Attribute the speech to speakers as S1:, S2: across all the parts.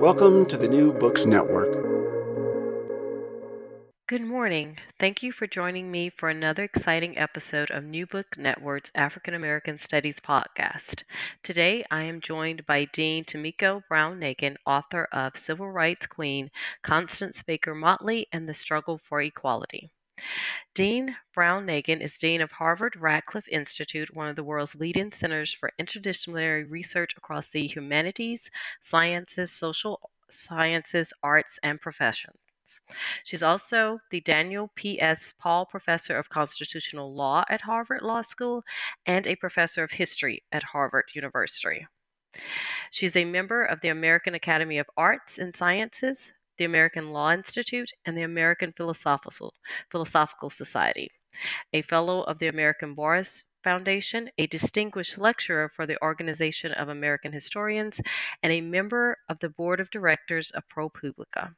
S1: Welcome to the New Books Network.
S2: Good morning. Thank you for joining me for another exciting episode of New Book Network's African American Studies podcast. Today, I am joined by Dean Tomiko Brown Nagin, author of Civil Rights Queen, Constance Baker Motley, and the Struggle for Equality. Dean Brown Nagin is Dean of Harvard Radcliffe Institute, one of the world's leading centers for interdisciplinary research across the humanities, sciences, social sciences, arts, and professions. She's also the Daniel P.S. Paul Professor of Constitutional Law at Harvard Law School and a Professor of History at Harvard University. She's a member of the American Academy of Arts and Sciences, the American Law Institute, and the American Philosophical, Philosophical Society, a Fellow of the American Bar Foundation, a distinguished lecturer for the Organization of American Historians, and a member of the Board of Directors of ProPublica.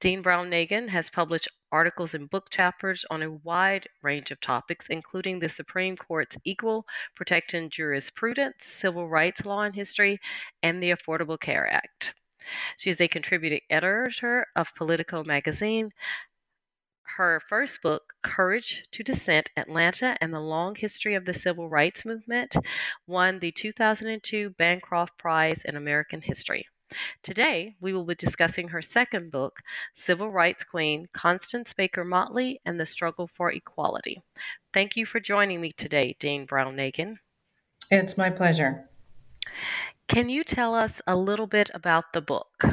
S2: Dean Brown Nagin has published articles and book chapters on a wide range of topics, including the Supreme Court's equal protection jurisprudence, civil rights law and history, and the Affordable Care Act. She is a contributing editor of Politico magazine. Her first book, Courage to Dissent Atlanta and the Long History of the Civil Rights Movement, won the 2002 Bancroft Prize in American History. Today, we will be discussing her second book, Civil Rights Queen Constance Baker Motley and the Struggle for Equality. Thank you for joining me today, Dean Brown Nagin.
S3: It's my pleasure.
S2: Can you tell us a little bit about the book?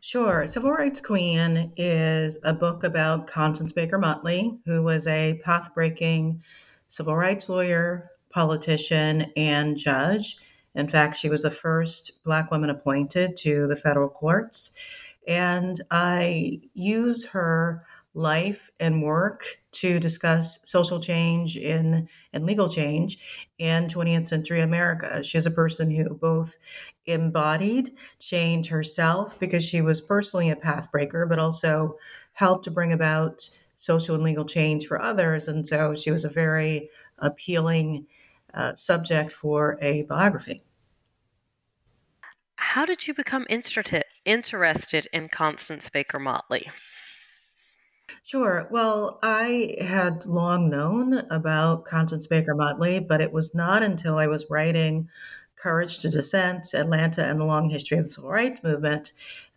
S3: Sure. Civil Rights Queen is a book about Constance Baker Motley, who was a path breaking civil rights lawyer, politician, and judge. In fact, she was the first Black woman appointed to the federal courts. And I use her life and work to discuss social change in and legal change in 20th century America. She's a person who both embodied change herself because she was personally a pathbreaker, but also helped to bring about social and legal change for others. And so she was a very appealing uh, subject for a biography.
S2: How did you become interested interested in Constance Baker Motley?
S3: Sure. Well, I had long known about Constance Baker Motley, but it was not until I was writing Courage to Dissent, Atlanta and the Long History of the Civil Rights Movement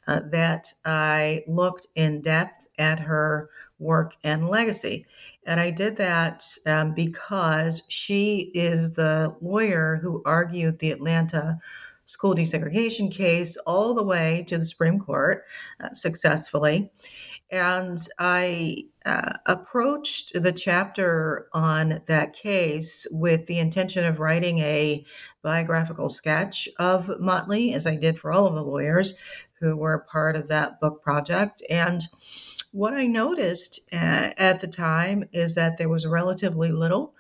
S3: uh, that I looked in depth at her work and legacy. And I did that um, because she is the lawyer who argued the Atlanta school desegregation case all the way to the Supreme Court uh, successfully. And I uh, approached the chapter on that case with the intention of writing a biographical sketch of Motley, as I did for all of the lawyers who were part of that book project. And what I noticed uh, at the time is that there was relatively little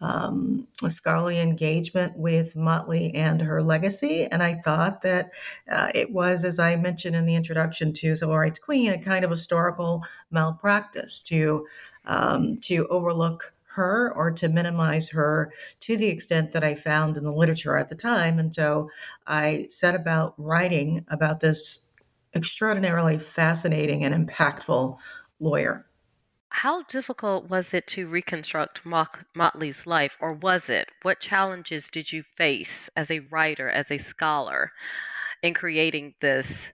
S3: um, scholarly engagement with Motley and her legacy. And I thought that uh, it was, as I mentioned in the introduction to Civil Rights Queen, a kind of historical malpractice to um, to overlook her or to minimize her to the extent that I found in the literature at the time. And so I set about writing about this extraordinarily fascinating and impactful lawyer.
S2: How difficult was it to reconstruct Motley's life, or was it? What challenges did you face as a writer, as a scholar, in creating this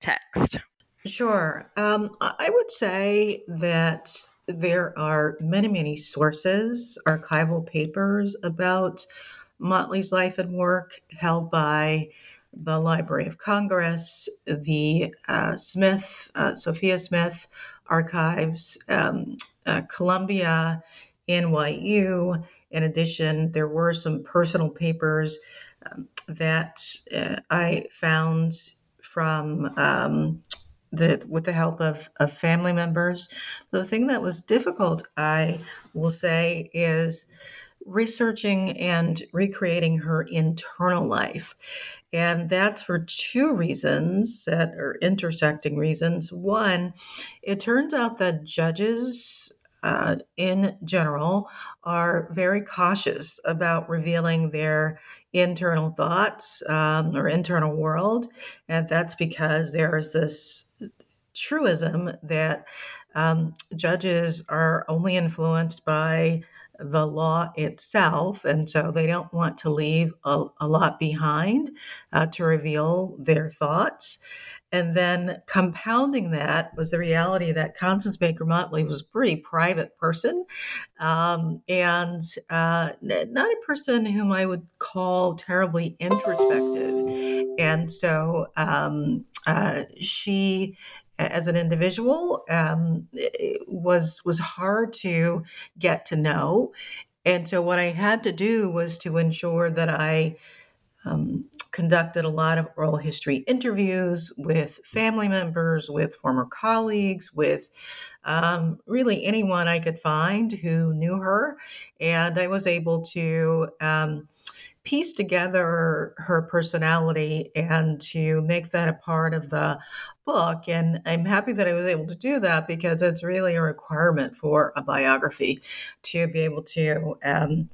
S2: text?
S3: Sure. Um, I would say that there are many, many sources, archival papers about Motley's life and work held by the Library of Congress, the uh, Smith, uh, Sophia Smith archives, um, uh, Columbia, NYU. In addition, there were some personal papers um, that uh, I found from um, the with the help of, of family members. The thing that was difficult, I will say, is researching and recreating her internal life. And that's for two reasons that are intersecting reasons. One, it turns out that judges uh, in general are very cautious about revealing their internal thoughts um, or internal world. And that's because there's this truism that um, judges are only influenced by the law itself. And so they don't want to leave a, a lot behind uh, to reveal their thoughts. And then compounding that was the reality that Constance Baker Motley was a pretty private person um, and uh, not a person whom I would call terribly introspective. And so um, uh, she as an individual um, was was hard to get to know and so what i had to do was to ensure that i um, conducted a lot of oral history interviews with family members, with former colleagues, with um, really anyone I could find who knew her. And I was able to um, piece together her personality and to make that a part of the book. And I'm happy that I was able to do that because it's really a requirement for a biography to be able to um,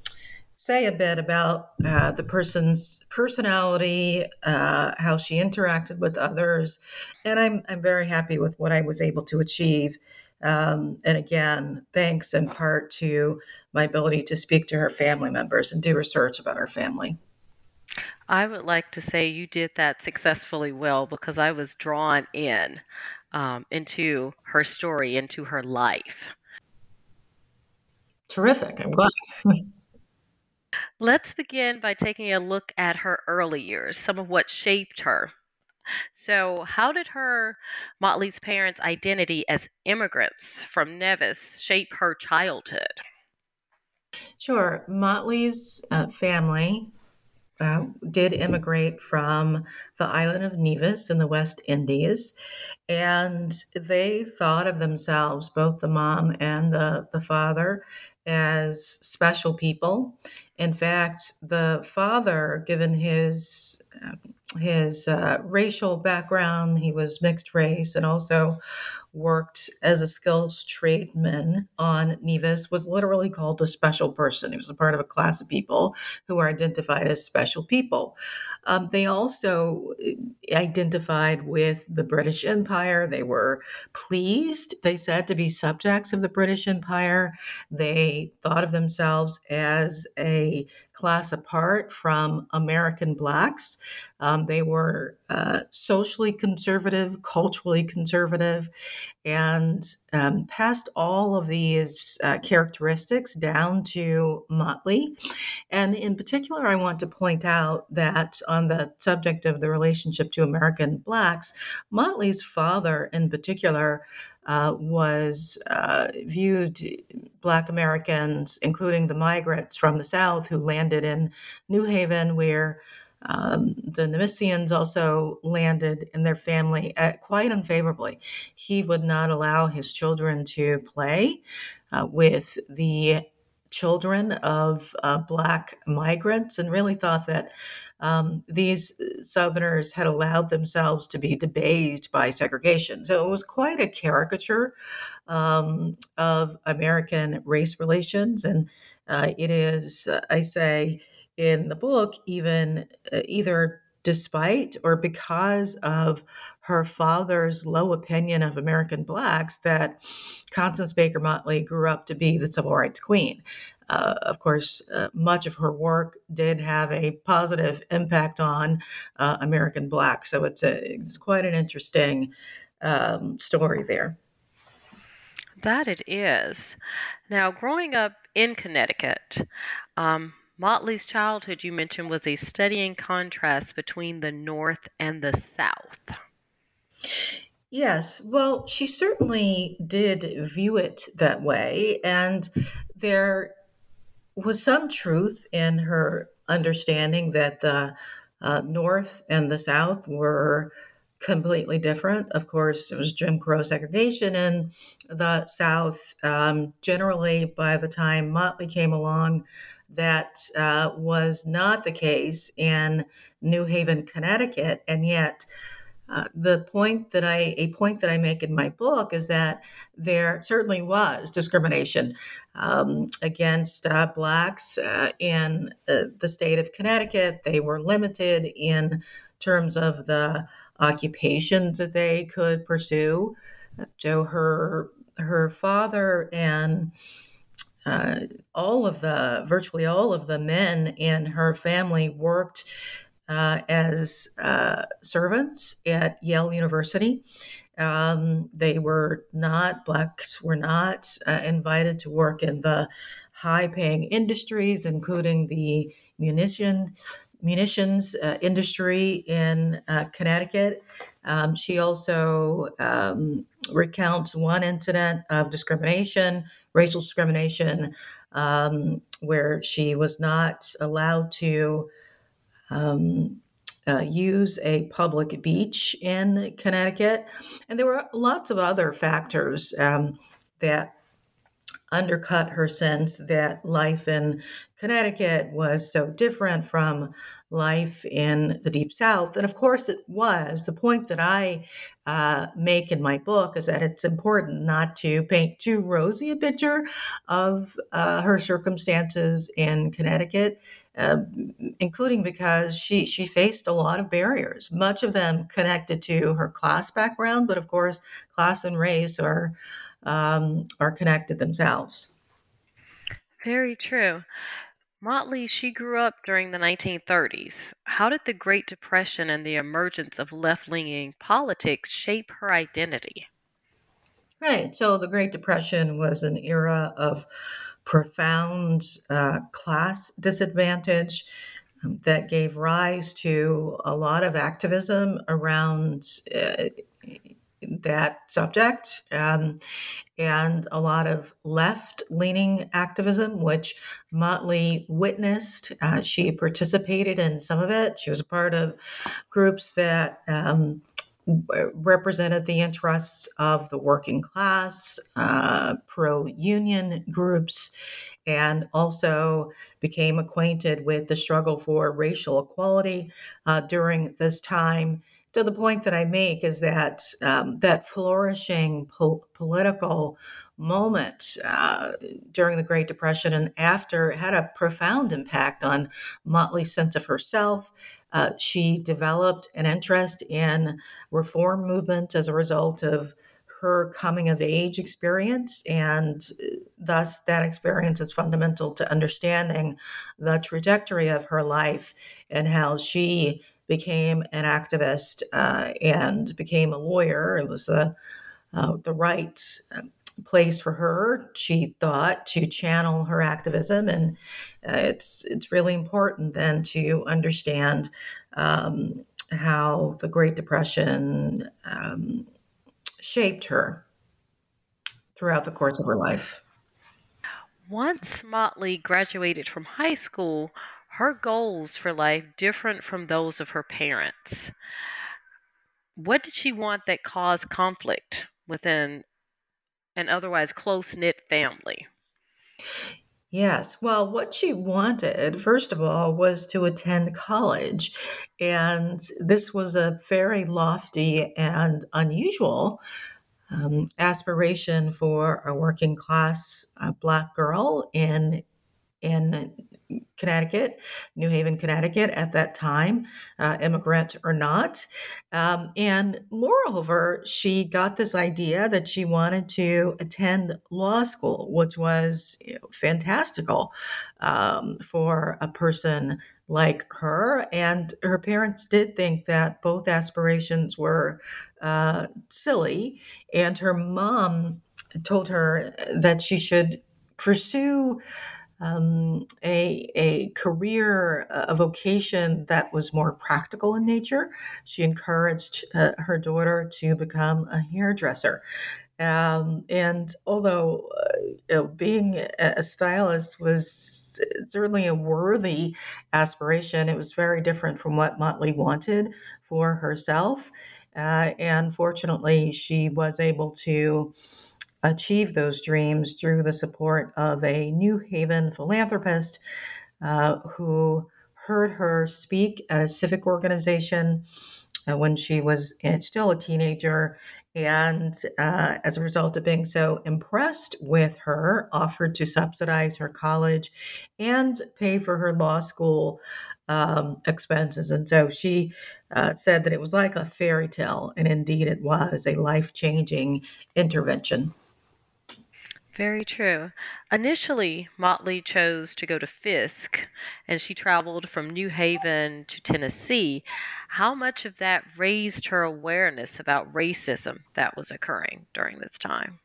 S3: say a bit about uh, the person's personality, uh, how she interacted with others, and I'm I'm very happy with what I was able to achieve. Um, and again, thanks in part to my ability to speak to her family members and do research about her family.
S2: I would like to say you did that successfully well because I was drawn in um, into her story, into her life.
S3: Terrific. I'm glad.
S2: Let's begin by taking a look at her early years, some of what shaped her. So, how did her, Motley's parents' identity as immigrants from Nevis shape her childhood?
S3: Sure. Motley's uh, family uh, did immigrate from the island of Nevis in the West Indies, and they thought of themselves, both the mom and the, the father, as special people. In fact, the father, given his his uh, racial background, he was mixed race, and also worked as a skills tradesman on Nevis was literally called a special person. He was a part of a class of people who were identified as special people. Um, they also uh, identified with the British Empire. They were pleased, they said, to be subjects of the British Empire. They thought of themselves as a class apart from American blacks. Um, they were uh, socially conservative, culturally conservative, and um, passed all of these uh, characteristics down to Motley. And in particular, I want to point out that on the subject of the relationship to American blacks, Motley's father, in particular, uh, was uh, viewed Black Americans, including the migrants from the South who landed in New Haven, where um, the Nevisians also landed in their family at, quite unfavorably. He would not allow his children to play uh, with the children of uh, Black migrants and really thought that um, these Southerners had allowed themselves to be debased by segregation. So it was quite a caricature um, of American race relations. And uh, it is, uh, I say in the book, even uh, either despite or because of her father's low opinion of American blacks that Constance Baker Motley grew up to be the civil rights queen. Uh, of course, uh, much of her work did have a positive impact on uh, American blacks. So it's a it's quite an interesting um, story there.
S2: That it is. Now, growing up in Connecticut, um, Motley's childhood, you mentioned, was a steadying contrast between the North and the South.
S3: Yes, well, she certainly did view it that way. And there was some truth in her understanding that the uh, North and the South were completely different. Of course, it was Jim Crow segregation in the South. Um, generally, by the time Motley came along, that uh, was not the case in New Haven, Connecticut, and yet. Uh, the point that I a point that I make in my book is that there certainly was discrimination um, against uh, blacks uh, in uh, the state of Connecticut. They were limited in terms of the occupations that they could pursue. Joe, her her father and uh, all of the virtually all of the men in her family worked uh, as uh, servants at Yale University. Um, they were not blacks were not uh, invited to work in the high paying industries, including the munition munitions uh, industry in uh, Connecticut. Um, she also um, recounts one incident of discrimination, racial discrimination, um, where she was not allowed to um, uh, use a public beach in Connecticut. And there were lots of other factors um, that undercut her sense that life in Connecticut was so different from life in the Deep South. And of course, it was. The point that I uh, make in my book is that it's important not to paint too rosy a picture of uh, her circumstances in Connecticut. Uh, including because she she faced a lot of barriers, much of them connected to her class background, but of course, class and race are um, are connected themselves.
S2: Very true. Motley, she grew up during the 1930s. How did the Great Depression and the emergence of left leaning politics shape her identity?
S3: Right. So the Great Depression was an era of profound uh, class disadvantage um, that gave rise to a lot of activism around uh, that subject. Um, and a lot of left leaning activism, which Motley witnessed. Uh, she participated in some of it. She was a part of groups that um, represented the interests of the working class, uh, pro union groups, and also became acquainted with the struggle for racial equality uh, during this time so the point that I make is that um, that flourishing po- political moment uh, during the Great Depression and after had a profound impact on Motley's sense of herself. Uh, she developed an interest in reform movement as a result of her coming of age experience, and uh, thus that experience is fundamental to understanding the trajectory of her life and how she became an activist uh, and became a lawyer. It was the uh, the right uh, place for her. She thought to channel her activism, and uh, it's it's really important then to understand um, how the Great Depression um, shaped her throughout the course of her life.
S2: Once Motley graduated from high school, her goals for life different from those of her parents. What did she want that caused conflict within an otherwise close knit family?
S3: Yes. Well, what she wanted, first of all, was to attend college. And this was a very lofty and unusual um, aspiration for a working class uh, Black girl in in Connecticut, New Haven, Connecticut at that time, uh, immigrant or not. Um, and moreover, she got this idea that she wanted to attend law school, which was you know, fantastical um, for a person like her. And her parents did think that both aspirations were uh, silly. And her mom told her that she should pursue um, a, a career, a vocation that was more practical in nature. She encouraged uh, her daughter to become a hairdresser. Um, and although uh, you know, being a stylist was certainly a worthy aspiration, it was very different from what Motley wanted for herself. Uh, and fortunately, she was able to achieve those dreams through the support of a New Haven philanthropist uh, who heard her speak at a civic organization uh, when she was eh, still a teenager. And uh, as a result of being so impressed with her, offered to subsidize her college and pay for her law school um, expenses. And so she uh, said that it was like a fairy tale, and indeed it was a life changing intervention.
S2: Very true. Initially, Motley chose to go to Fisk, and she traveled from New Haven to Tennessee. How much of that raised her awareness about racism that was occurring during this time?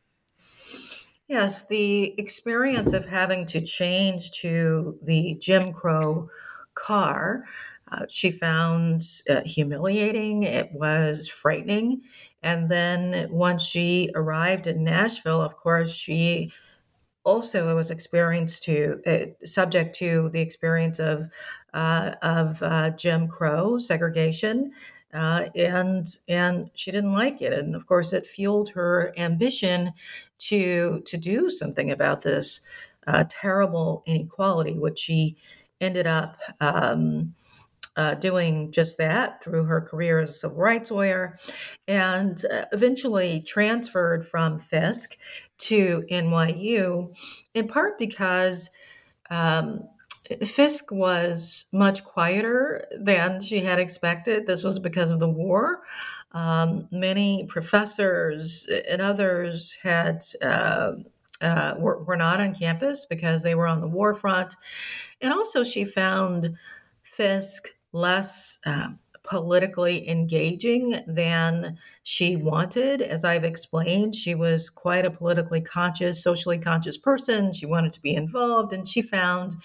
S3: Yes, the experience of having to change to the Jim Crow car, uh, she found uh, humiliating. It was frightening. And then once she arrived in Nashville, of course, she also was experienced to uh, subject to the experience of uh, of uh, Jim Crow segregation, uh, and and she didn't like it, and of course, it fueled her ambition to to do something about this uh, terrible inequality, which she ended up. Um, uh, doing just that through her career as a civil rights lawyer, and uh, eventually transferred from Fisk to NYU, in part because um, Fisk was much quieter than she had expected. This was because of the war. Um, many professors and others had uh, uh, were, were not on campus because they were on the war front, and also she found Fisk less uh, politically engaging than she wanted. As I've explained, she was quite a politically conscious, socially conscious person. She wanted to be involved, and she found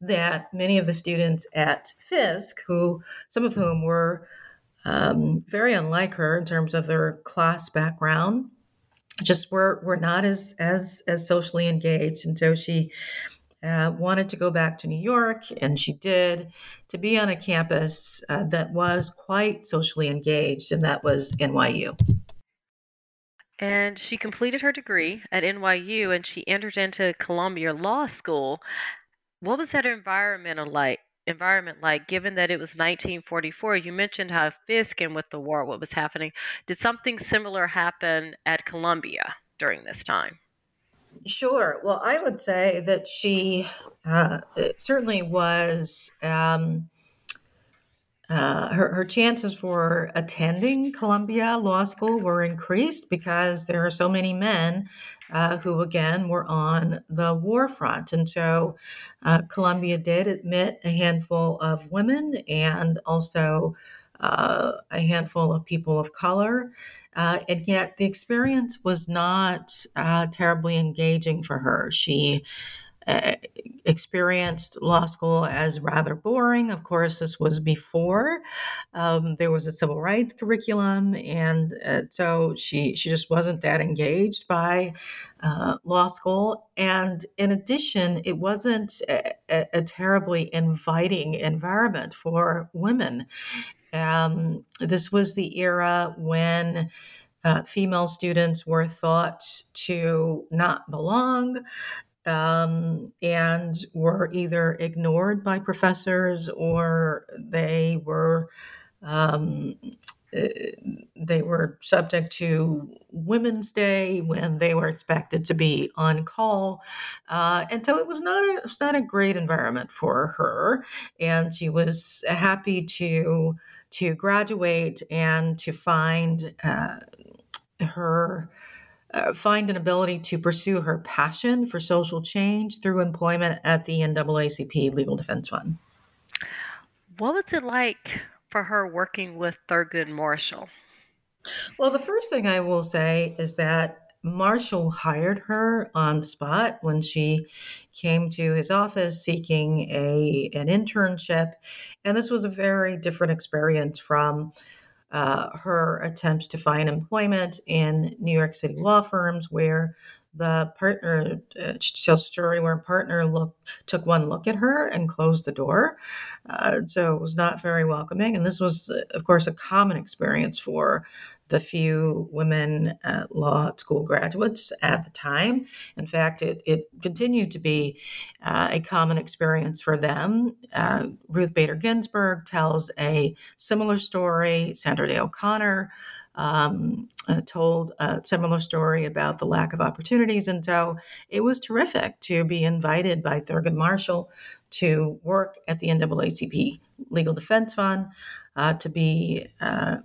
S3: that many of the students at Fisk, who some of whom were um, very unlike her in terms of their class background, just were were not as as as socially engaged, and so she uh, wanted to go back to New York, and she did, to be on a campus uh, that was quite socially engaged, and that was NYU.
S2: And she completed her degree at NYU and she entered into Columbia Law School. What was that environment like? Environment like, given that it was 1944, you mentioned how Fisk and with the war, what was happening. Did something similar happen at Columbia during this time?
S3: Sure. Well, I would say that she uh, certainly was. Um, uh, her, her chances for attending Columbia Law School were increased because there are so many men uh, who, again, were on the war front. And so uh, Columbia did admit a handful of women and also uh, a handful of people of color. Uh, and yet the experience was not uh, terribly engaging for her. She uh, experienced law school as rather boring. Of course, this was before um, there was a civil rights curriculum, and uh, so she she just wasn't that engaged by uh, law school. And in addition, it wasn't a, a, a terribly inviting environment for women. Um, this was the era when uh, female students were thought to not belong um, and were either ignored by professors or they were um, eh, they were subject to Women's Day when they were expected to be on call, uh, and so it was not a, it was not a great environment for her. And she was happy to to graduate and to find uh, her uh, find an ability to pursue her passion for social change through employment at the NAACP Legal Defense Fund.
S2: What was it like for her working with Thurgood Marshall?
S3: Well, the first thing I will say is that Marshall hired her on the spot when she came to his office seeking a an internship, and this was a very different experience from uh, her attempts to find employment in New York City law firms, where the partner uh, tells a story where a partner look, took one look at her and closed the door. Uh, so it was not very welcoming. And this was, uh, of course, a common experience for the few women uh, law school graduates at the time. In fact, it, it continued to be uh, a common experience for them. Uh, Ruth Bader Ginsburg tells a similar story. Sandra Day O'Connor um, uh, told a similar story about the lack of opportunities. And so it was terrific to be invited by Thurgood Marshall to work at the NAACP Legal Defense Fund, uh, to be uh,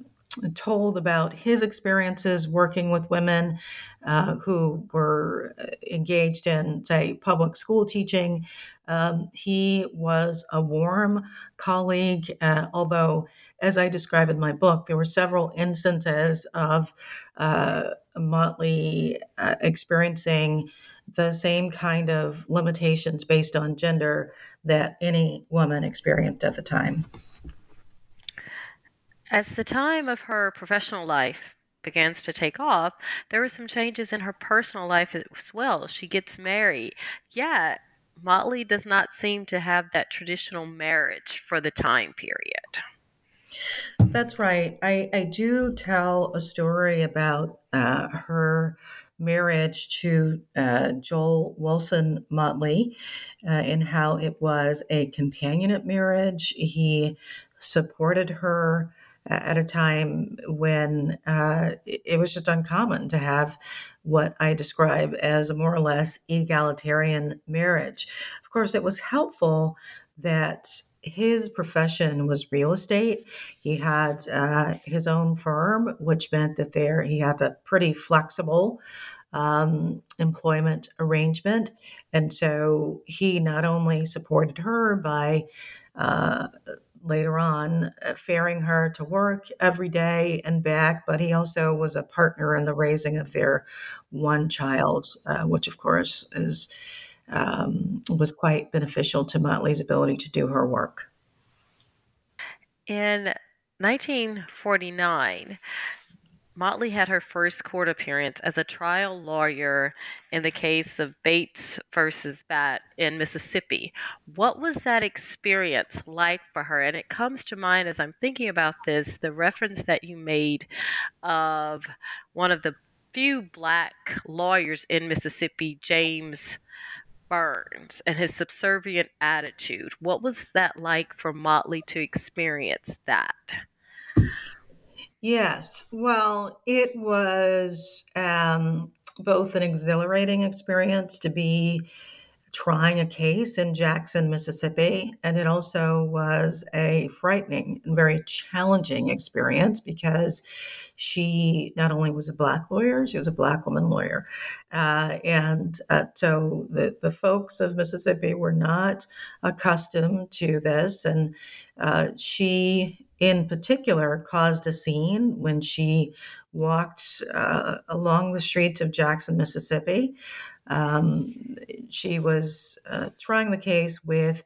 S3: told about his experiences working with women uh, who were engaged in, say, public school teaching. Um, he was a warm colleague, uh, although as I describe in my book, there were several instances of uh, Motley uh, experiencing the same kind of limitations based on gender that any woman experienced at the time.
S2: As the time of her professional life begins to take off, there were some changes in her personal life as well. She gets married. Yeah, Motley does not seem to have that traditional marriage for the time period.
S3: That's right. I, I do tell a story about uh, her marriage to uh, Joel Wilson Motley uh, and how it was a companionate marriage. He supported her at a time when uh, it was just uncommon to have what I describe as a more or less egalitarian marriage. Of course, it was helpful that his profession was real estate. He had uh, his own firm, which meant that there he had a pretty flexible um, employment arrangement, and so he not only supported her by uh, later on uh, ferrying her to work every day and back, but he also was a partner in the raising of their one child, uh, which of course is um, was quite beneficial to Motley's ability to do her work.
S2: In 1949, Motley had her first court appearance as a trial lawyer in the case of Bates versus Batte in Mississippi. What was that experience like for her? And it comes to mind as I'm thinking about this the reference that you made of one of the few black lawyers in Mississippi, James Byrnes and his subservient attitude. What was that like for Motley to experience that?
S3: Yes, well, it was um, both an exhilarating experience to be trying a case in Jackson, Mississippi. And it also was a frightening and very challenging experience because she not only was a Black lawyer, she was a Black woman lawyer. Uh, and uh, so the, the folks of Mississippi were not accustomed to this. And uh, she, in particular, caused a scene when she walked uh, along the streets of Jackson, Mississippi. Um, she was uh, trying the case with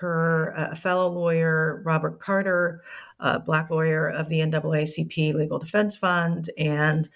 S3: her uh, fellow lawyer, Robert Carter, a black lawyer of the NAACP Legal Defense Fund. And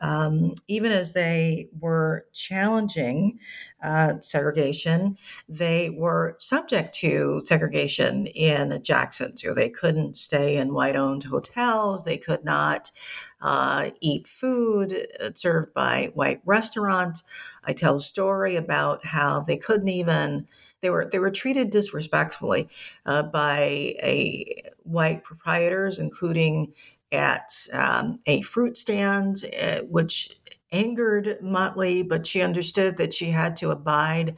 S3: um, even as they were challenging uh, segregation, they were subject to segregation in Jackson. So they couldn't stay in white owned hotels, they could not uh, eat food uh, served by white restaurants. I tell a story about how they couldn't even they were they were treated disrespectfully uh, by a white proprietors, including at um, a fruit stand, uh, which angered Motley, but she understood that she had to abide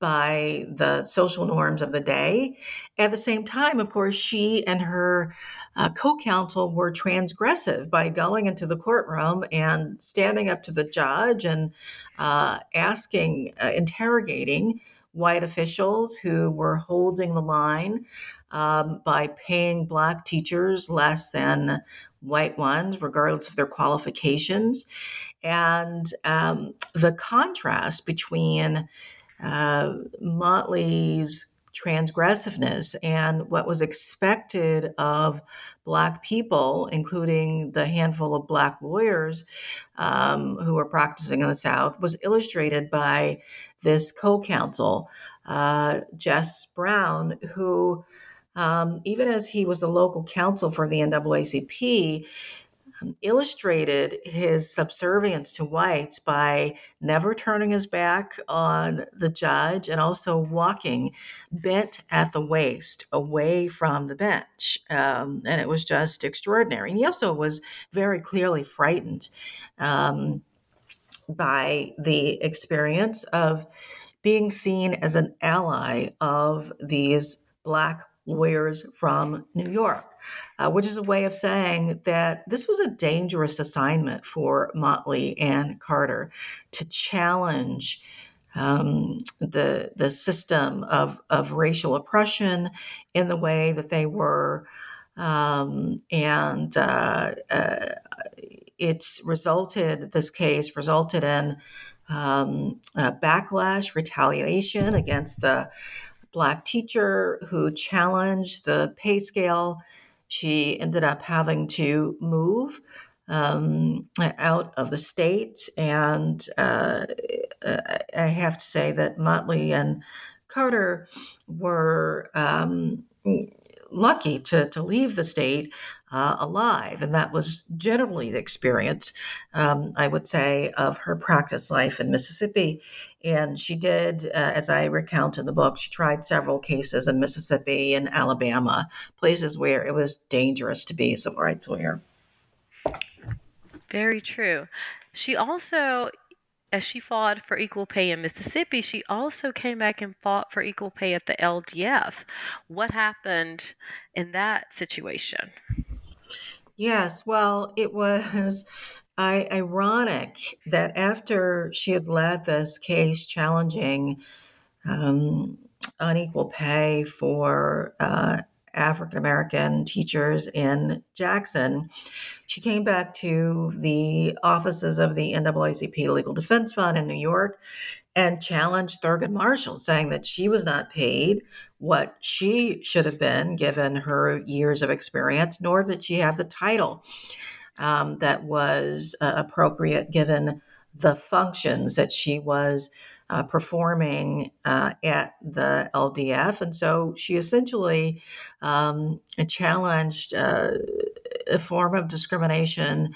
S3: by the social norms of the day. At the same time, of course, she and her uh, co-counsel were transgressive by going into the courtroom and standing up to the judge and uh, asking, uh, interrogating white officials who were holding the line um, by paying black teachers less than white ones, regardless of their qualifications. And um, the contrast between uh, Motley's transgressiveness and what was expected of Black people, including the handful of Black lawyers um, who were practicing in the South, was illustrated by this co counsel, uh, Jess Brown, who, um, even as he was the local counsel for the NAACP, illustrated his subservience to whites by never turning his back on the judge and also walking bent at the waist away from the bench. Um, and it was just extraordinary. And he also was very clearly frightened um, by the experience of being seen as an ally of these Black lawyers from New York uh, which is a way of saying that this was a dangerous assignment for Motley and Carter to challenge um, the the system of of racial oppression in the way that they were, um, and uh, uh, it's resulted. This case resulted in um, backlash, retaliation against the black teacher who challenged the pay scale she ended up having to move um, out of the state. And uh, I have to say that Motley and Carter were um, lucky to, to leave the state uh, alive. And that was generally the experience, um, I would say, of her practice life in Mississippi. And she did, uh, as I recount in the book, she tried several cases in Mississippi and Alabama, places where it was dangerous to be a civil rights lawyer.
S2: Very true. She also, as she fought for equal pay in Mississippi, she also came back and fought for equal pay at the LDF. What happened in that situation?
S3: Yes, well, it was I, ironic that after she had led this case challenging um, unequal pay for uh, African American teachers in Jackson, she came back to the offices of the NAACP Legal Defense Fund in New York and challenged Thurgood Marshall, saying that she was not paid what she should have been given her years of experience, nor did she have the title um, that was uh, appropriate given the functions that she was uh, performing uh, at the LDF. And so she essentially um, challenged uh, a form of discrimination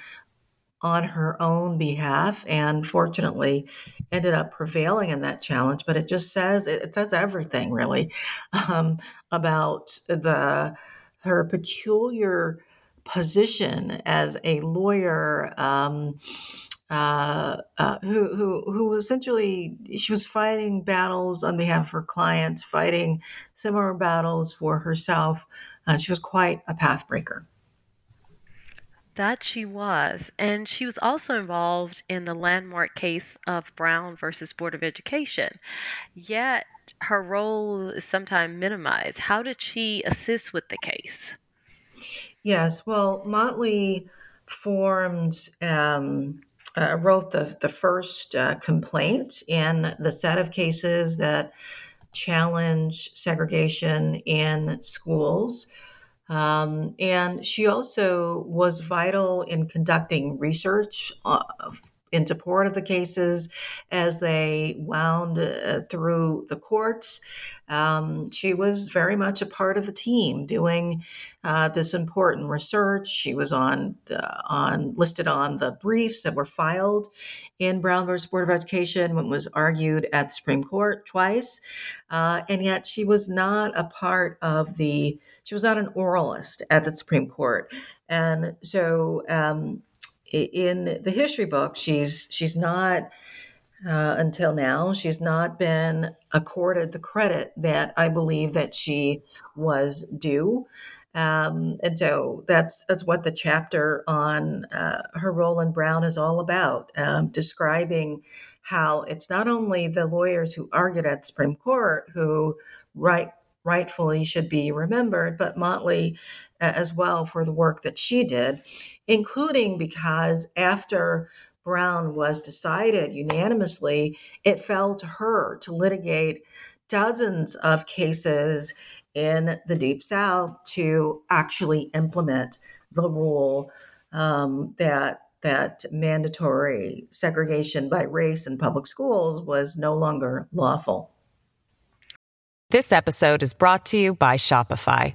S3: on her own behalf and fortunately ended up prevailing in that challenge but it just says it, says everything really um, about the her peculiar position as a lawyer um, uh, uh, who, who, who essentially she was fighting battles on behalf of her clients, fighting similar battles for herself. Uh, she was quite a pathbreaker.
S2: That she was. And she was also involved in the landmark case of Brown versus Board of Education. Yet her role is sometimes minimized. How did she assist with the case?
S3: Yes, well, Motley formed, um, uh, wrote the, the first uh, complaint in the set of cases that challenge segregation in schools. Um, and she also was vital in conducting research uh, in support of the cases as they wound uh, through the courts. Um, she was very much a part of the team doing uh, this important research. She was on on listed on the briefs that were filed in Brown versus Board of Education when it was argued at the Supreme Court twice, uh, and yet she was not a part of the. She was not an oralist at the Supreme Court, and so um, in the history book, she's she's not. Uh, until now, she's not been accorded the credit that I believe that she was due. Um, and so that's that's what the chapter on uh, her role in Brown is all about, um, describing how it's not only the lawyers who argued at the Supreme Court who right rightfully should be remembered, but Motley uh, as well for the work that she did, including because after Brown was decided unanimously, it fell to her to litigate dozens of cases in the Deep South to actually implement the rule um, that that mandatory segregation by race in public schools was no longer lawful.
S4: This episode is brought to you by Shopify.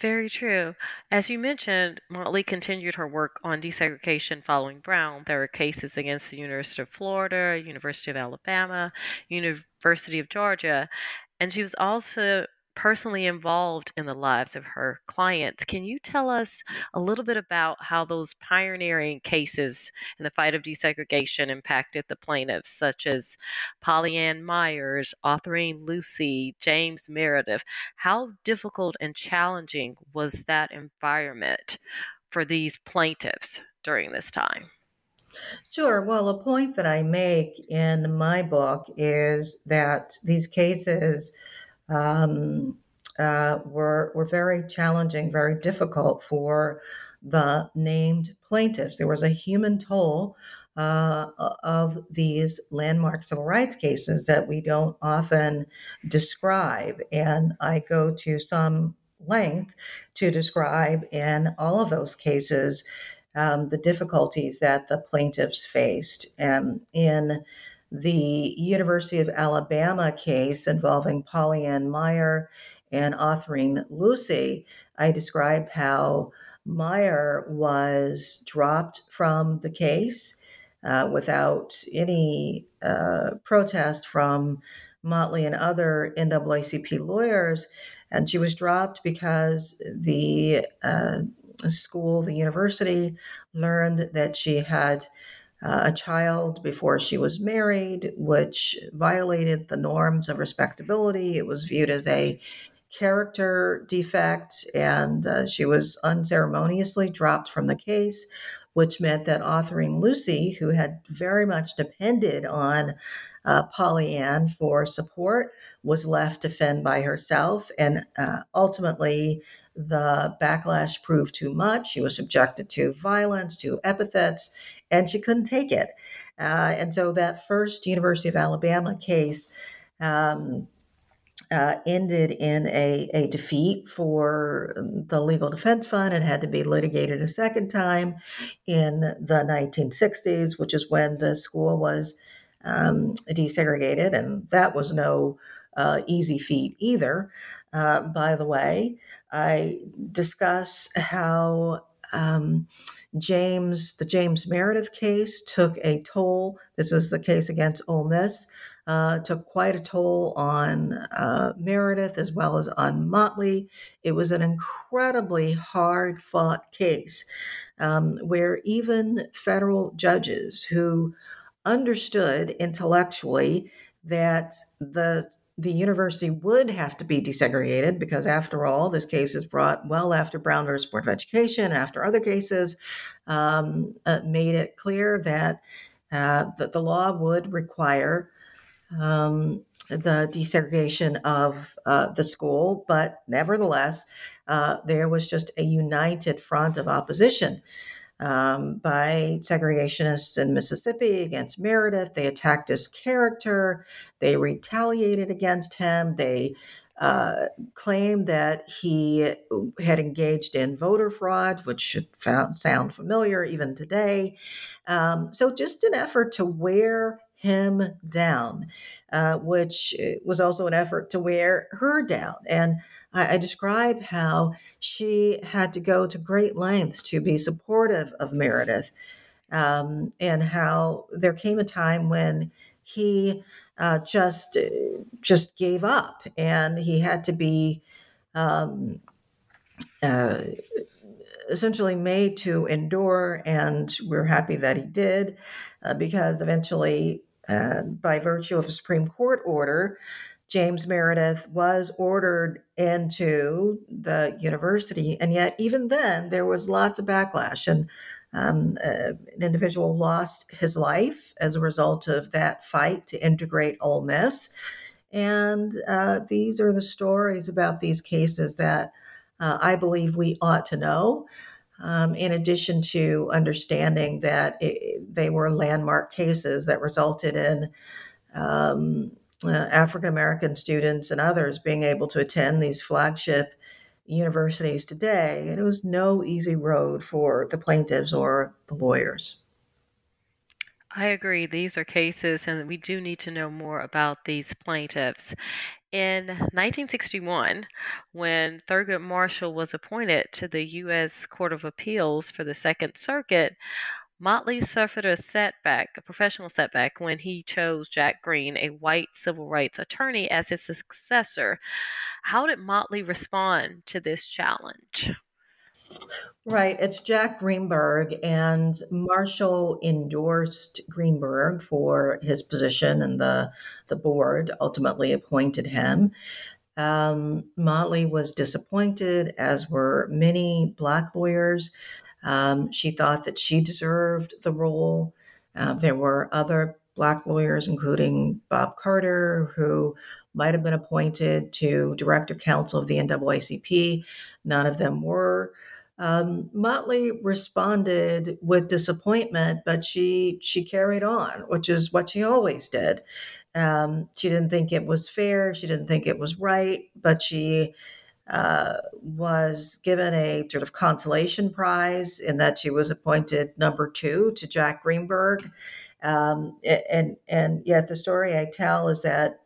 S2: Very true. As you mentioned, Motley continued her work on desegregation following Brown. There were cases against the University of Florida, University of Alabama, University of Georgia, and she was also personally involved in the lives of her clients. Can you tell us a little bit about how those pioneering cases in the fight of desegregation impacted the plaintiffs, such as Polly Ann Myers, Autherine Lucy, James Meredith? How difficult and challenging was that environment for these plaintiffs during this time?
S3: Sure. Well, a point that I make in my book is that these cases um, uh, were were very challenging, very difficult for the named plaintiffs. There was a human toll uh, of these landmark civil rights cases that we don't often describe, and I go to some length to describe in all of those cases um, the difficulties that the plaintiffs faced. Um, in the University of Alabama case involving Polly Ann Meyer and Autherine Lucy, I described how Meyer was dropped from the case uh, without any uh, protest from Motley and other NAACP lawyers. And she was dropped because the uh, school, the university, learned that she had uh, a child before she was married, which violated the norms of respectability. It was viewed as a character defect, and uh, she was unceremoniously dropped from the case, which meant that Autherine Lucy, who had very much depended on uh, Polly Ann for support, was left to fend by herself. And uh, ultimately, the backlash proved too much. She was subjected to violence, to epithets, and she couldn't take it. Uh, and so that first University of Alabama case um, uh, ended in a, a defeat for the Legal Defense Fund It had to be litigated a second time in the 1960s, which is when the school was um, desegregated. And that was no uh, easy feat either, uh, by the way. I discuss how um, James, the James Meredith case, took a toll. This is the case against Ole Miss. Uh, took quite a toll on uh, Meredith as well as on Motley. It was an incredibly hard fought case um, where even federal judges who understood intellectually that the the university would have to be desegregated because, after all, this case is brought well after Brown versus Board of Education, after other cases, um, uh, made it clear that uh, that the law would require um, the desegregation of uh, the school. But nevertheless, uh, there was just a united front of opposition um, by segregationists in Mississippi against Meredith. They attacked his character. They retaliated against him. They uh, claimed that he had engaged in voter fraud, which should sound familiar even today. Um, so, just an effort to wear him down, uh, which was also an effort to wear her down. And I, I describe how she had to go to great lengths to be supportive of Meredith, um, and how there came a time when he uh, just just gave up, and he had to be um, uh, essentially made to endure. And we're happy that he did, uh, because eventually, uh, by virtue of a Supreme Court order, James Meredith was ordered into the university, and yet even then there was lots of backlash, and um, uh, an individual lost his life as a result of that fight to integrate Ole Miss. And uh, these are the stories about these cases that uh, I believe we ought to know. Um, in addition to understanding that it, they were landmark cases that resulted in um, uh, African American students and others being able to attend these flagship universities today. And it was no easy road for the plaintiffs or the lawyers.
S2: I agree. These are cases, and we do need to know more about these plaintiffs. In 1961, when Thurgood Marshall was appointed to the U.S. Court of Appeals for the Second Circuit, Motley suffered a setback, a professional setback, when he chose Jack Green, a white civil rights attorney, as his successor. How did Motley respond to this challenge?
S3: Right. It's Jack Greenberg, and Marshall endorsed Greenberg for his position, and the, the board ultimately appointed him. Um, Motley was disappointed, as were many Black lawyers. Um, she thought that she deserved the role. Uh, there were other Black lawyers, including Bob Carter, who might have been appointed to director counsel of the NAACP. None of them were. Um, Motley responded with disappointment, but she she carried on, which is what she always did. Um, she didn't think it was fair. She didn't think it was right, but she was given a sort of consolation prize in that she was appointed number two to Jack Greenberg. Um, and and yet the story I tell is that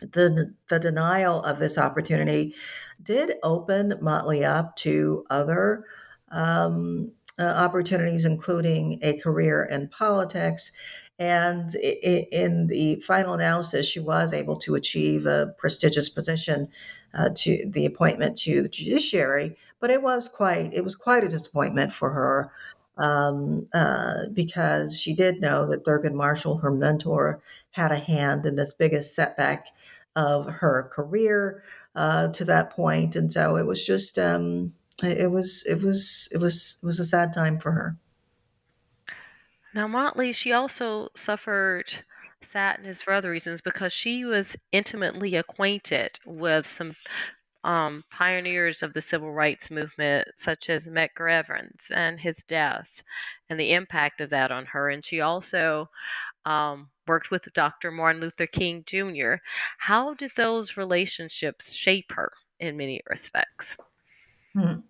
S3: the the denial of this opportunity did open Motley up to other um, uh, opportunities, including a career in politics. And in the final analysis, she was able to achieve a prestigious position uh, to the appointment to the judiciary. But it was quite it was quite a disappointment for her um, uh, because she did know that Thurgood Marshall, her mentor, had a hand in this biggest setback of her career uh, to that point, and so it was just um, it was it was it was it was a sad time for her.
S2: Now, Motley, she also suffered sadness for other reasons because she was intimately acquainted with some um, pioneers of the civil rights movement, such as Medgar Evers and his death, and the impact of that on her. And she also um, worked with Dr. Martin Luther King Jr. How did those relationships shape her in many respects?
S3: Hmm.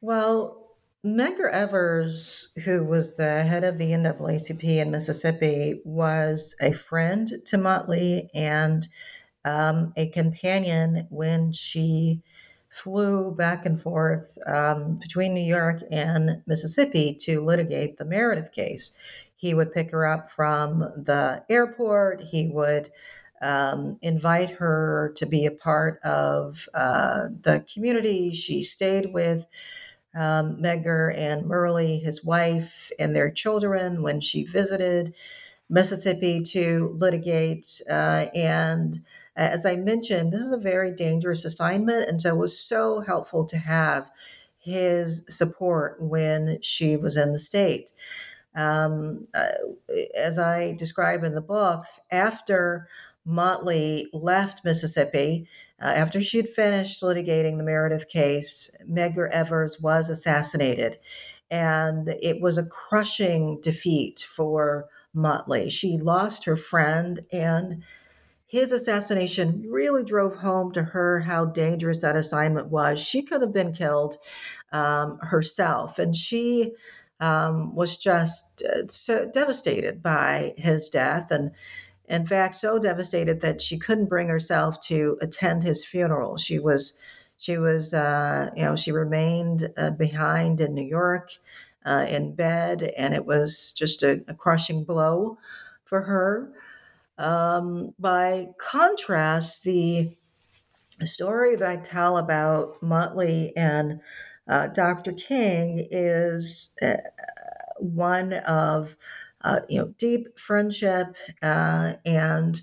S3: Well, Medgar Evers, who was the head of the NAACP in Mississippi, was a friend to Motley and um, a companion when she flew back and forth um, between New York and Mississippi to litigate the Meredith case. He would pick her up from the airport. He would um, invite her to be a part of uh, the community. She stayed with um, and Myrlie, his wife, and their children when she visited Mississippi to litigate. Uh, and as I mentioned, this is a very dangerous assignment. And so it was so helpful to have his support when she was in the state. Um, uh, as I describe in the book, after Motley left Mississippi, uh, after she had finished litigating the Meredith case, Medgar Evers was assassinated. And it was a crushing defeat for Motley. She lost her friend, and his assassination really drove home to her how dangerous that assignment was. She could have been killed um, herself, and she um, was just uh, so devastated by his death. And in fact, so devastated that she couldn't bring herself to attend his funeral. She was, she was, uh, you know, she remained uh, behind in New York uh, in bed, and it was just a, a crushing blow for her. Um, by contrast, the story that I tell about Motley and uh, Dr. King is uh, one of uh, you know, deep friendship uh, and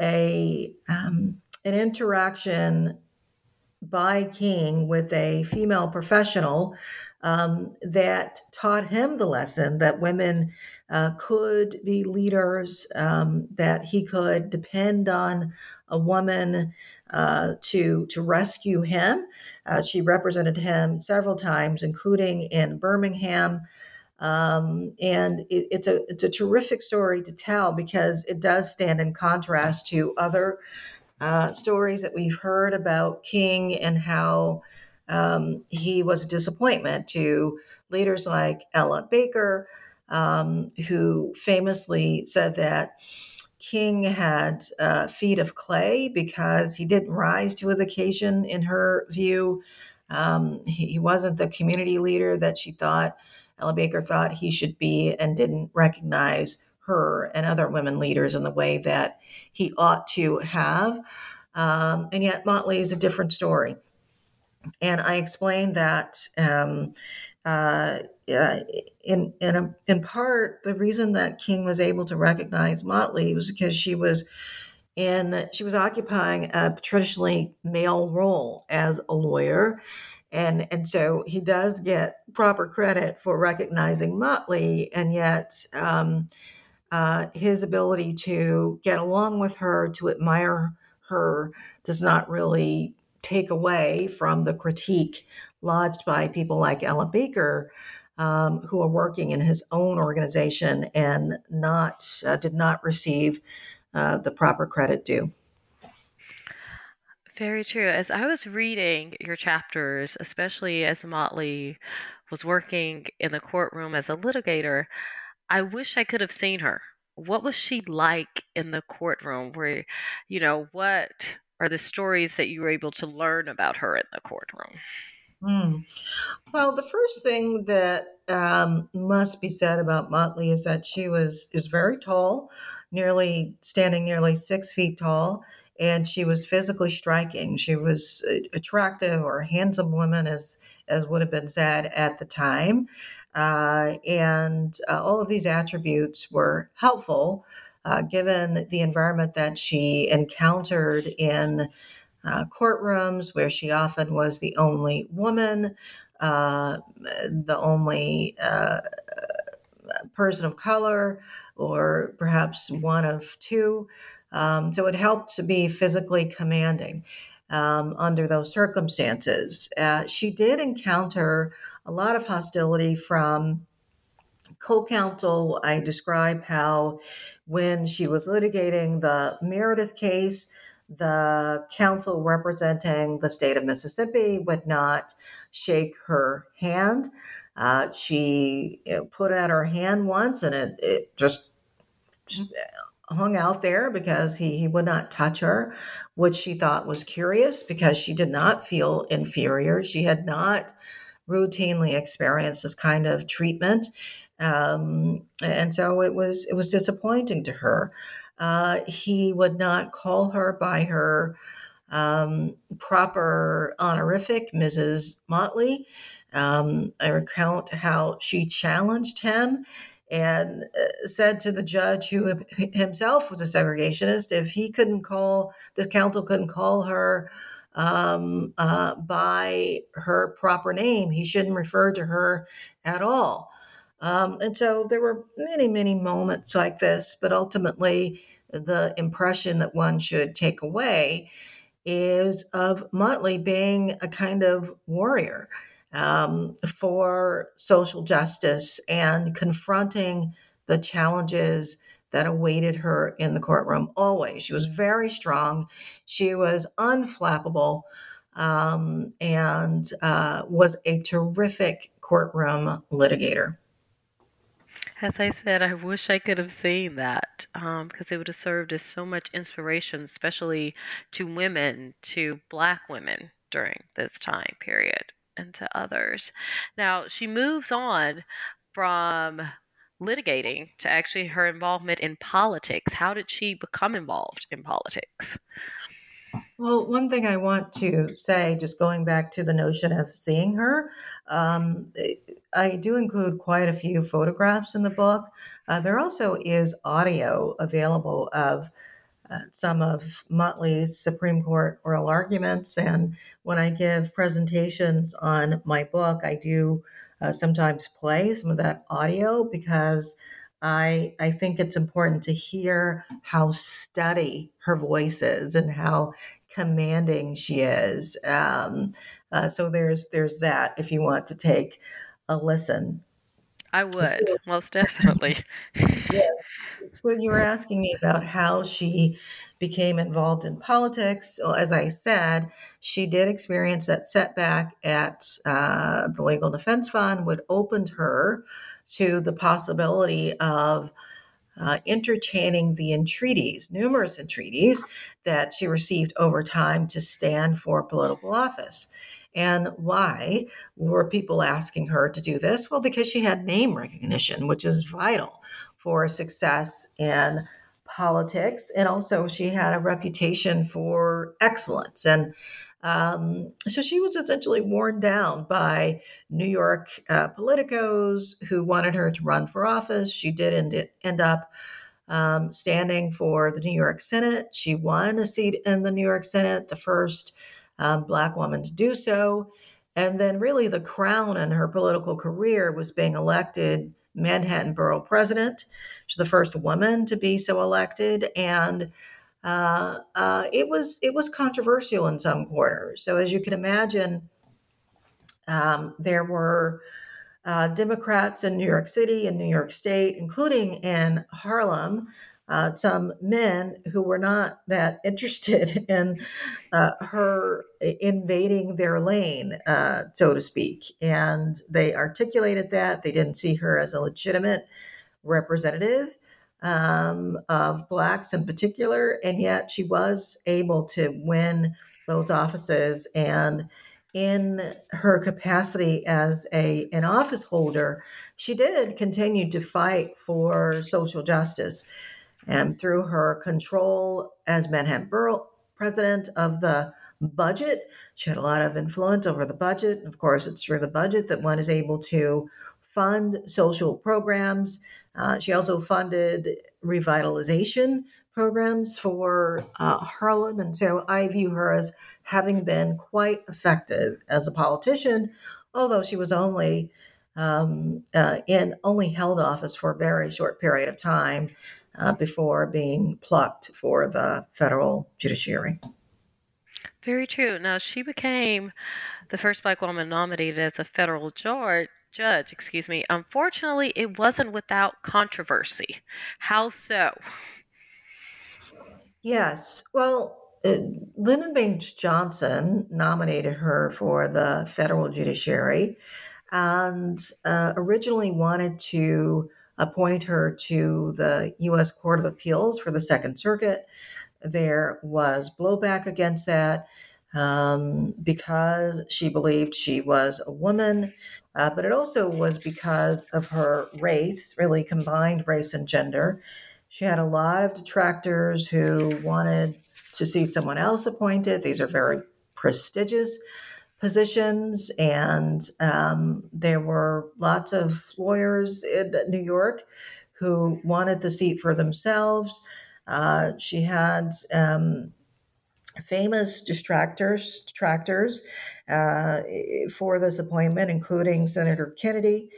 S3: a um, an interaction by King with a female professional um, that taught him the lesson that women uh, could be leaders, um, that he could depend on a woman uh, to to rescue him. Uh, she represented him several times, including in Birmingham. Um, and it, it's a it's a terrific story to tell because it does stand in contrast to other uh, stories that we've heard about King and how um, he was a disappointment to leaders like Ella Baker, um, who famously said that King had uh, feet of clay because he didn't rise to the occasion, in her view. Um, he, he, wasn't the community leader that she thought, Ella Baker thought he should be, and didn't recognize her and other women leaders in the way that he ought to have. Um, and yet, Motley is a different story. And I explained that um, uh, in in a, in part the reason that King was able to recognize Motley was because she was in she was occupying a traditionally male role as a lawyer and and so he does get proper credit for recognizing Motley and yet um, uh, his ability to get along with her to admire her does not really take away from the critique lodged by people like Ella Baker, um, who are working in his own organization and not uh, did not receive uh, the proper credit due.
S2: Very true. As I was reading your chapters, especially as Motley was working in the courtroom as a litigator, I wish I could have seen her. What was she like in the courtroom? Where, you know, what are the stories that you were able to learn about her in the courtroom?
S3: Mm. Well, the first thing that um, must be said about Motley is that she was is very tall, nearly standing nearly six feet tall, and she was physically striking. She was attractive or handsome woman, as as would have been said at the time, uh, and uh, all of these attributes were helpful uh, given the environment that she encountered in uh, courtrooms where she often was the only woman, uh, the only uh, person of color, or perhaps one of two. Um, so it helped to be physically commanding um, under those circumstances. Uh, she did encounter a lot of hostility from co counsel. I describe how when she was litigating the Meredith case, the counsel representing the state of Mississippi would not shake her hand. Uh, she you know, put out her hand once and it, it just hung out there because he, he would not touch her, which she thought was curious because she did not feel inferior. She had not routinely experienced this kind of treatment. Um, and so it was it was disappointing to her. Uh, he would not call her by her um, proper honorific, Mrs. Motley. Um, I recount how she challenged him and uh, said to the judge, who himself was a segregationist, if he couldn't call, the council couldn't call her um, uh, by her proper name, he shouldn't refer to her at all. Um, and so there were many, many moments like this, but ultimately, the impression that one should take away is of Motley being a kind of warrior um, for social justice and confronting the challenges that awaited her in the courtroom always. She was very strong, she was unflappable, um, and uh, was a terrific courtroom litigator.
S2: As I said, I wish I could have seen that because um, it would have served as so much inspiration, especially to women, to black women during this time period, and to others. Now, she moves on from litigating to actually her involvement in politics. How did she become involved in politics?
S3: Well, one thing I want to say, just going back to the notion of seeing her, um, I do include quite a few photographs in the book. Uh, there also is audio available of uh, some of Motley's Supreme Court oral arguments. And when I give presentations on my book, I do uh, sometimes play some of that audio because I I think it's important to hear how steady her voice is and how commanding she is. Um, uh, so there's there's that if you want to take a listen.
S2: I would so, most definitely.
S3: yes. So you were asking me about how she became involved in politics. Well, as I said, she did experience that setback at uh, the Legal Defense Fund, what opened her to the possibility of uh, entertaining the entreaties, numerous entreaties that she received over time to stand for political office. And why were people asking her to do this? Well, because she had name recognition, which is vital for success in politics. And also, she had a reputation for excellence. And um, so she was essentially worn down by New York uh, politicos who wanted her to run for office. She did end, end up um, standing for the New York Senate. She won a seat in the New York Senate, the first um, Black woman to do so. And then, really, the crown in her political career was being elected Manhattan Borough President. She's the first woman to be so elected. And uh, uh, it was it was controversial in some quarters. So as you can imagine, um, there were uh, Democrats in New York City and New York State, including in Harlem, uh, some men who were not that interested in uh, her invading their lane, uh, so to speak. And they articulated that they didn't see her as a legitimate representative um, of blacks in particular, and yet she was able to win those offices. And in her capacity as a an office holder, she did continue to fight for social justice. And through her control as Manhattan Borough president of the budget, she had a lot of influence over the budget. Of course, it's through the budget that one is able to fund social programs uh, she also funded revitalization programs for uh, Harlem. And so I view her as having been quite effective as a politician, although she was only um, uh, in only held office for a very short period of time uh, before being plucked for the federal judiciary.
S2: Very true. Now, she became the first black woman nominated as a federal judge judge, excuse me. Unfortunately, it wasn't without controversy. How so?
S3: Yes. Well, uh, Lyndon Baines Johnson nominated her for the federal judiciary and uh, originally wanted to appoint her to the U.S. Court of Appeals for the Second Circuit. There was blowback against that um, because she believed she was a woman uh, but it also was because of her race, really combined race and gender. She had a lot of detractors who wanted to see someone else appointed. These are very prestigious positions, and um, there were lots of lawyers in New York who wanted the seat for themselves. Uh, she had um, famous distractors, detractors uh, for this appointment, including Senator Kennedy,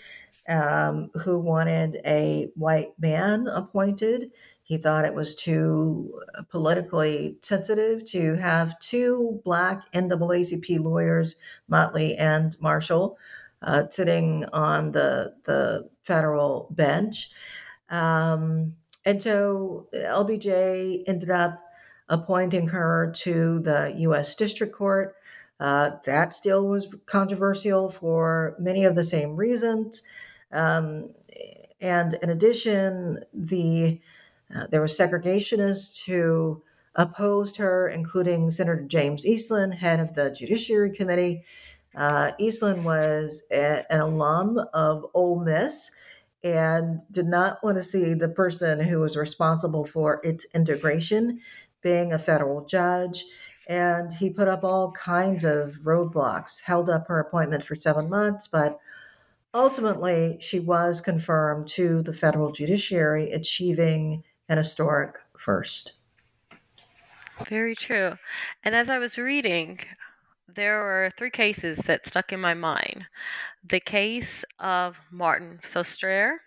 S3: um, who wanted a white man appointed. He thought it was too politically sensitive to have two black NAACP lawyers, Motley and Marshall, uh, sitting on the the federal bench. Um, and so LBJ ended up appointing her to the U.S. District Court. Uh, that still was controversial for many of the same reasons. Um, and in addition, the uh, there were segregationists who opposed her, including Senator James Eastland, head of the Judiciary Committee. Uh, Eastland was a, an alum of Ole Miss and did not want to see the person who was responsible for its integration being a federal judge. And he put up all kinds of roadblocks, held up her appointment for seven months, but ultimately she was confirmed to the federal judiciary, achieving historic first.
S2: Very true. And as I was reading, there were three cases that stuck in my mind the case of Martin Sostre,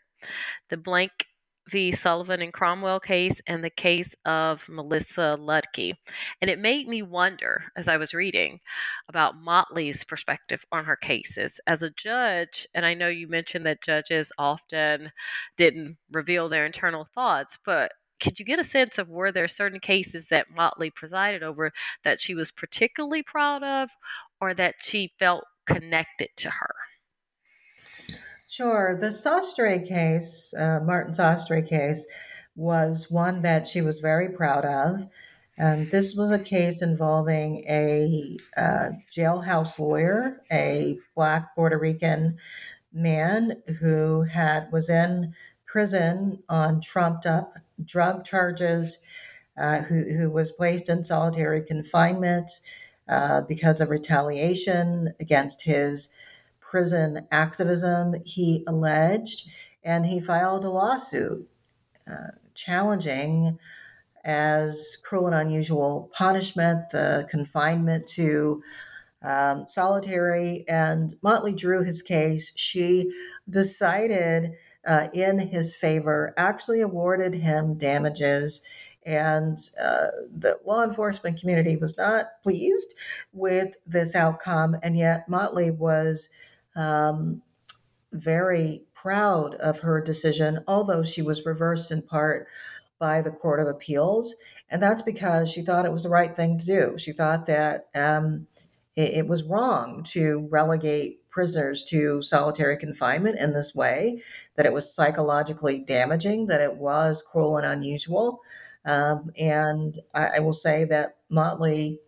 S2: the Blank v. Sullivan and Cromwell case, and the case of Melissa Ludtke. And it made me wonder, as I was reading, about Motley's perspective on her cases. As a judge, and I know you mentioned that judges often didn't reveal their internal thoughts, but could you get a sense of were there certain cases that Motley presided over that she was particularly proud of or that she felt connected to her?
S3: Sure. The Sostre case, uh, Martin Sostre case, was one that she was very proud of. And this was a case involving a uh, jailhouse lawyer, a black Puerto Rican man who had was in prison on trumped up drug charges, uh, who, who was placed in solitary confinement uh, because of retaliation against his prison activism, he alleged, and he filed a lawsuit uh, challenging as cruel and unusual punishment, the confinement to um, solitary. And Motley drew his case. She decided uh, in his favor, actually awarded him damages. And uh, the law enforcement community was not pleased with this outcome. And yet, Motley was um, very proud of her decision, although she was reversed in part by the Court of Appeals. And that's because she thought it was the right thing to do. She thought that um, it, it was wrong to relegate prisoners to solitary confinement in this way, that it was psychologically damaging, that it was cruel and unusual. Um, and I, I will say that Motley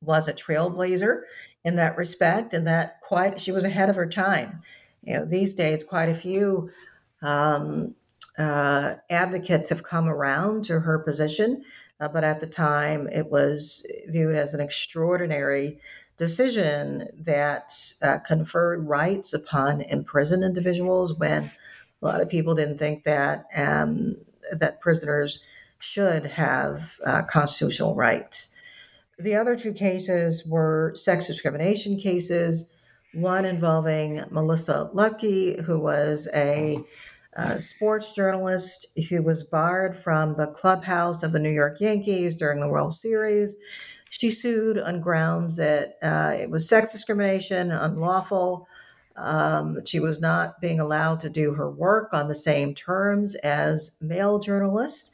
S3: was a trailblazer in that respect, and that quite she was ahead of her time. You know, these days, quite a few um, uh, advocates have come around to her position, uh, but at the time, it was viewed as an extraordinary decision that uh, conferred rights upon imprisoned individuals when a lot of people didn't think that um, that prisoners should have uh, constitutional rights. The other two cases were sex discrimination cases, one involving Melissa Ludtke, who was a, a sports journalist who was barred from the clubhouse of the New York Yankees during the World Series. She sued on grounds that uh, it was sex discrimination, unlawful. Um, she was not being allowed to do her work on the same terms as male journalists.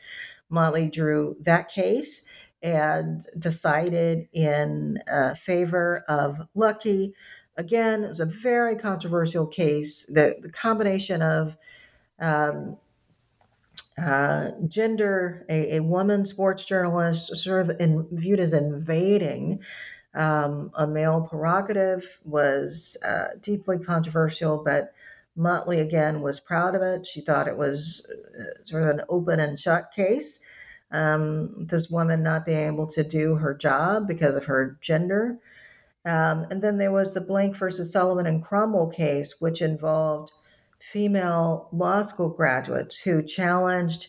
S3: Motley drew that case and decided in uh, favor of Ludtke. Again, it was a very controversial case. The, the combination of um, uh, gender, a, a, woman sports journalist, sort of in, viewed as invading um, a male prerogative, was uh, deeply controversial. But Motley, again, was proud of it. She thought it was uh, sort of an open and shut case um, this woman not being able to do her job because of her gender. Um, and then there was the Blank versus Sullivan and Cromwell case, which involved female law school graduates who challenged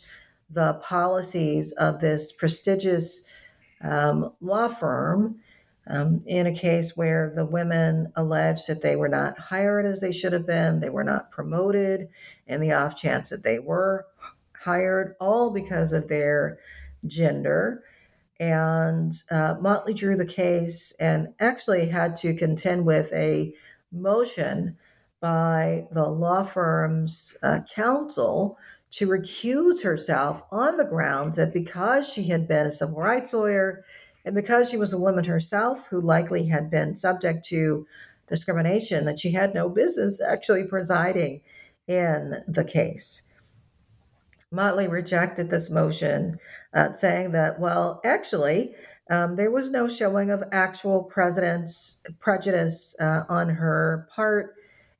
S3: the policies of this prestigious um, law firm um, in a case where the women alleged that they were not hired as they should have been, they were not promoted, and the off chance that they were hired, all because of their gender. And uh, Motley drew the case and actually had to contend with a motion by the law firm's uh, counsel to recuse herself on the grounds that because she had been a civil rights lawyer and because she was a woman herself who likely had been subject to discrimination, that she had no business actually presiding in the case. Motley rejected this motion, uh, saying that, well, actually, um, there was no showing of actual president's prejudice uh, on her part,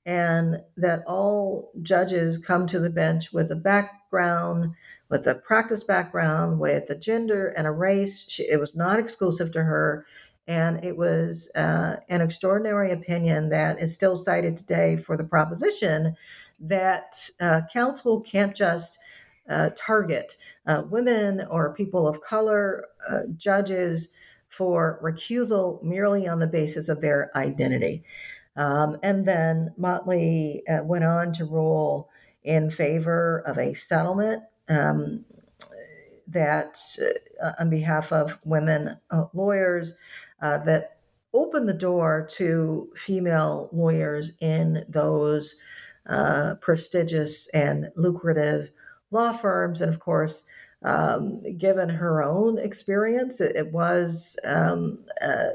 S3: and that all judges come to the bench with a background, with a practice background, with a gender and a race. She, it was not exclusive to her. And it was uh, an extraordinary opinion that is still cited today for the proposition that uh, counsel can't just uh, target uh, women or people of color uh, judges for recusal merely on the basis of their identity. Um, and then Motley uh, went on to rule in favor of a settlement um, that, uh, on behalf of women uh, lawyers, that opened the door to female lawyers in those prestigious and lucrative law firms. And of course, um, given her own experience, it, it was um, uh,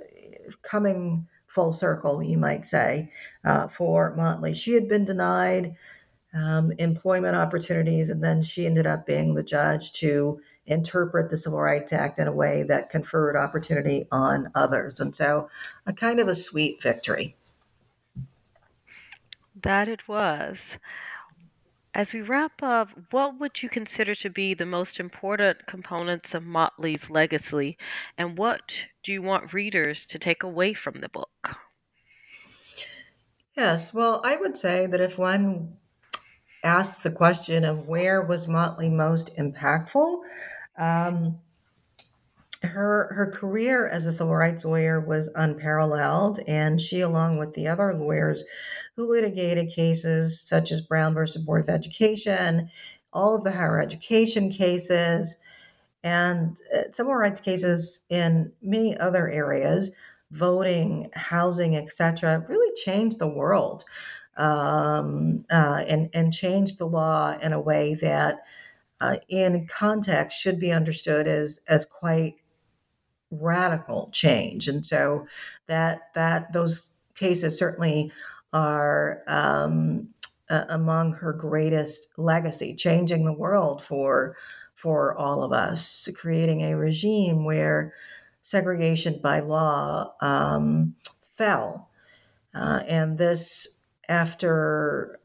S3: coming full circle, you might say, uh, for Motley. She had been denied um, employment opportunities, and then she ended up being the judge to interpret the Civil Rights Act in a way that conferred opportunity on others. And so, a kind of a sweet victory.
S2: That it was. As we wrap up, what would you consider to be the most important components of Motley's legacy, and what do you want readers to take away from the book?
S3: Yes, well, I would say that if one asks the question of where was Motley most impactful, um, her her career as a civil rights lawyer was unparalleled, and she, along with the other lawyers who litigated cases such as Brown versus Board of Education, all of the higher education cases, and uh, civil rights cases in many other areas, voting, housing, etc., really changed the world um, uh, and and changed the law in a way that, uh, in context, should be understood as as quite radical change. And so that that those cases certainly are um, uh, among her greatest legacy, changing the world for for all of us, creating a regime where segregation by law um, fell, uh, and this after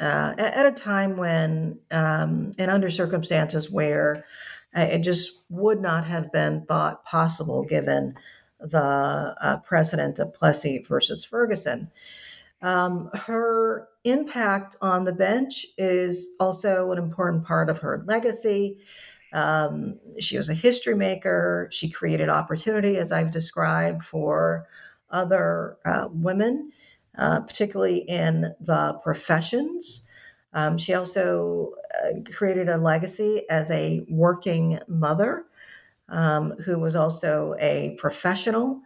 S3: uh, at a time when um, and under circumstances where it just would not have been thought possible given the uh, precedent of Plessy versus Ferguson. Um, her impact on the bench is also an important part of her legacy. Um, she was a history maker. She created opportunity, as I've described, for other uh, women, uh, particularly in the professions. Um, she also uh, created a legacy as a working mother um, who was also a professional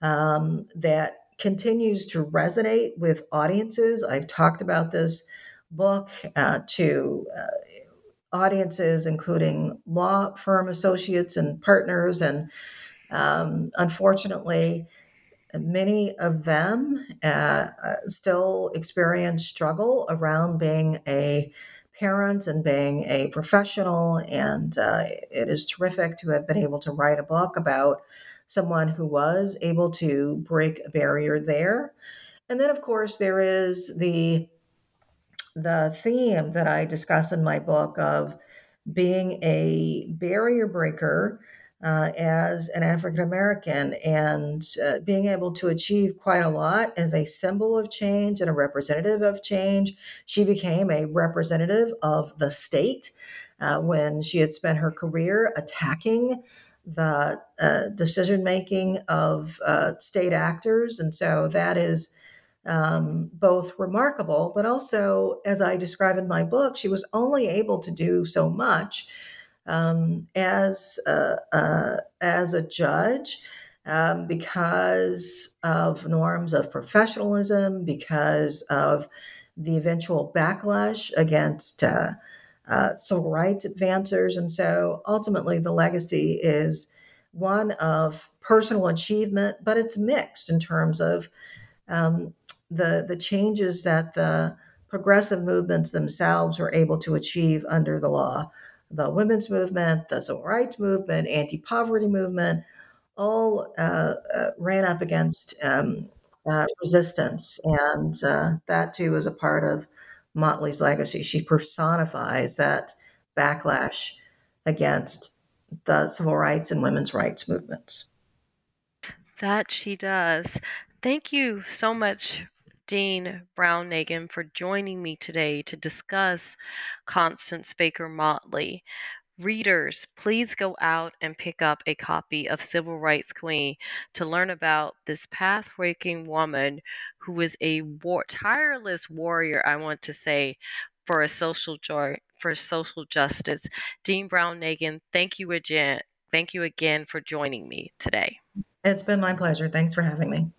S3: um, that continues to resonate with audiences. I've talked about this book uh, to uh, audiences, including law firm associates and partners. And um, unfortunately, many of them uh, uh still experience struggle around being a parent and being a professional. And uh, it is terrific to have been able to write a book about someone who was able to break a barrier there. And then, of course, there is the the theme that I discuss in my book of being a barrier breaker uh, as an African American and uh, being able to achieve quite a lot as a symbol of change and a representative of change. She became a representative of the state uh, when she had spent her career attacking the uh, decision making of uh, state actors. And so that is um, both remarkable, but also, as I describe in my book, she was only able to do so much um, as, uh, uh as a judge. Um, because of norms of professionalism, because of the eventual backlash against uh, civil rights advancers. And so ultimately, the legacy is one of personal achievement, but it's mixed in terms of um, the, the changes that the progressive movements themselves were able to achieve under the law. The women's movement, the civil rights movement, anti poverty movement, all uh, uh, ran up against um, uh, resistance. And uh, that too is a part of Motley's legacy. She personifies that backlash against the civil rights and women's rights movements.
S2: That she does. Thank you so much, Dean Brown Nagin for joining me today to discuss Constance Baker Motley. Readers, please go out and pick up a copy of Civil Rights Queen to learn about this path-breaking woman who is a war- tireless warrior, I want to say, for a social joy, for social justice. Dean Brown Nagin, thank you again. Thank you again for joining me today.
S3: It's been my pleasure. Thanks for having me.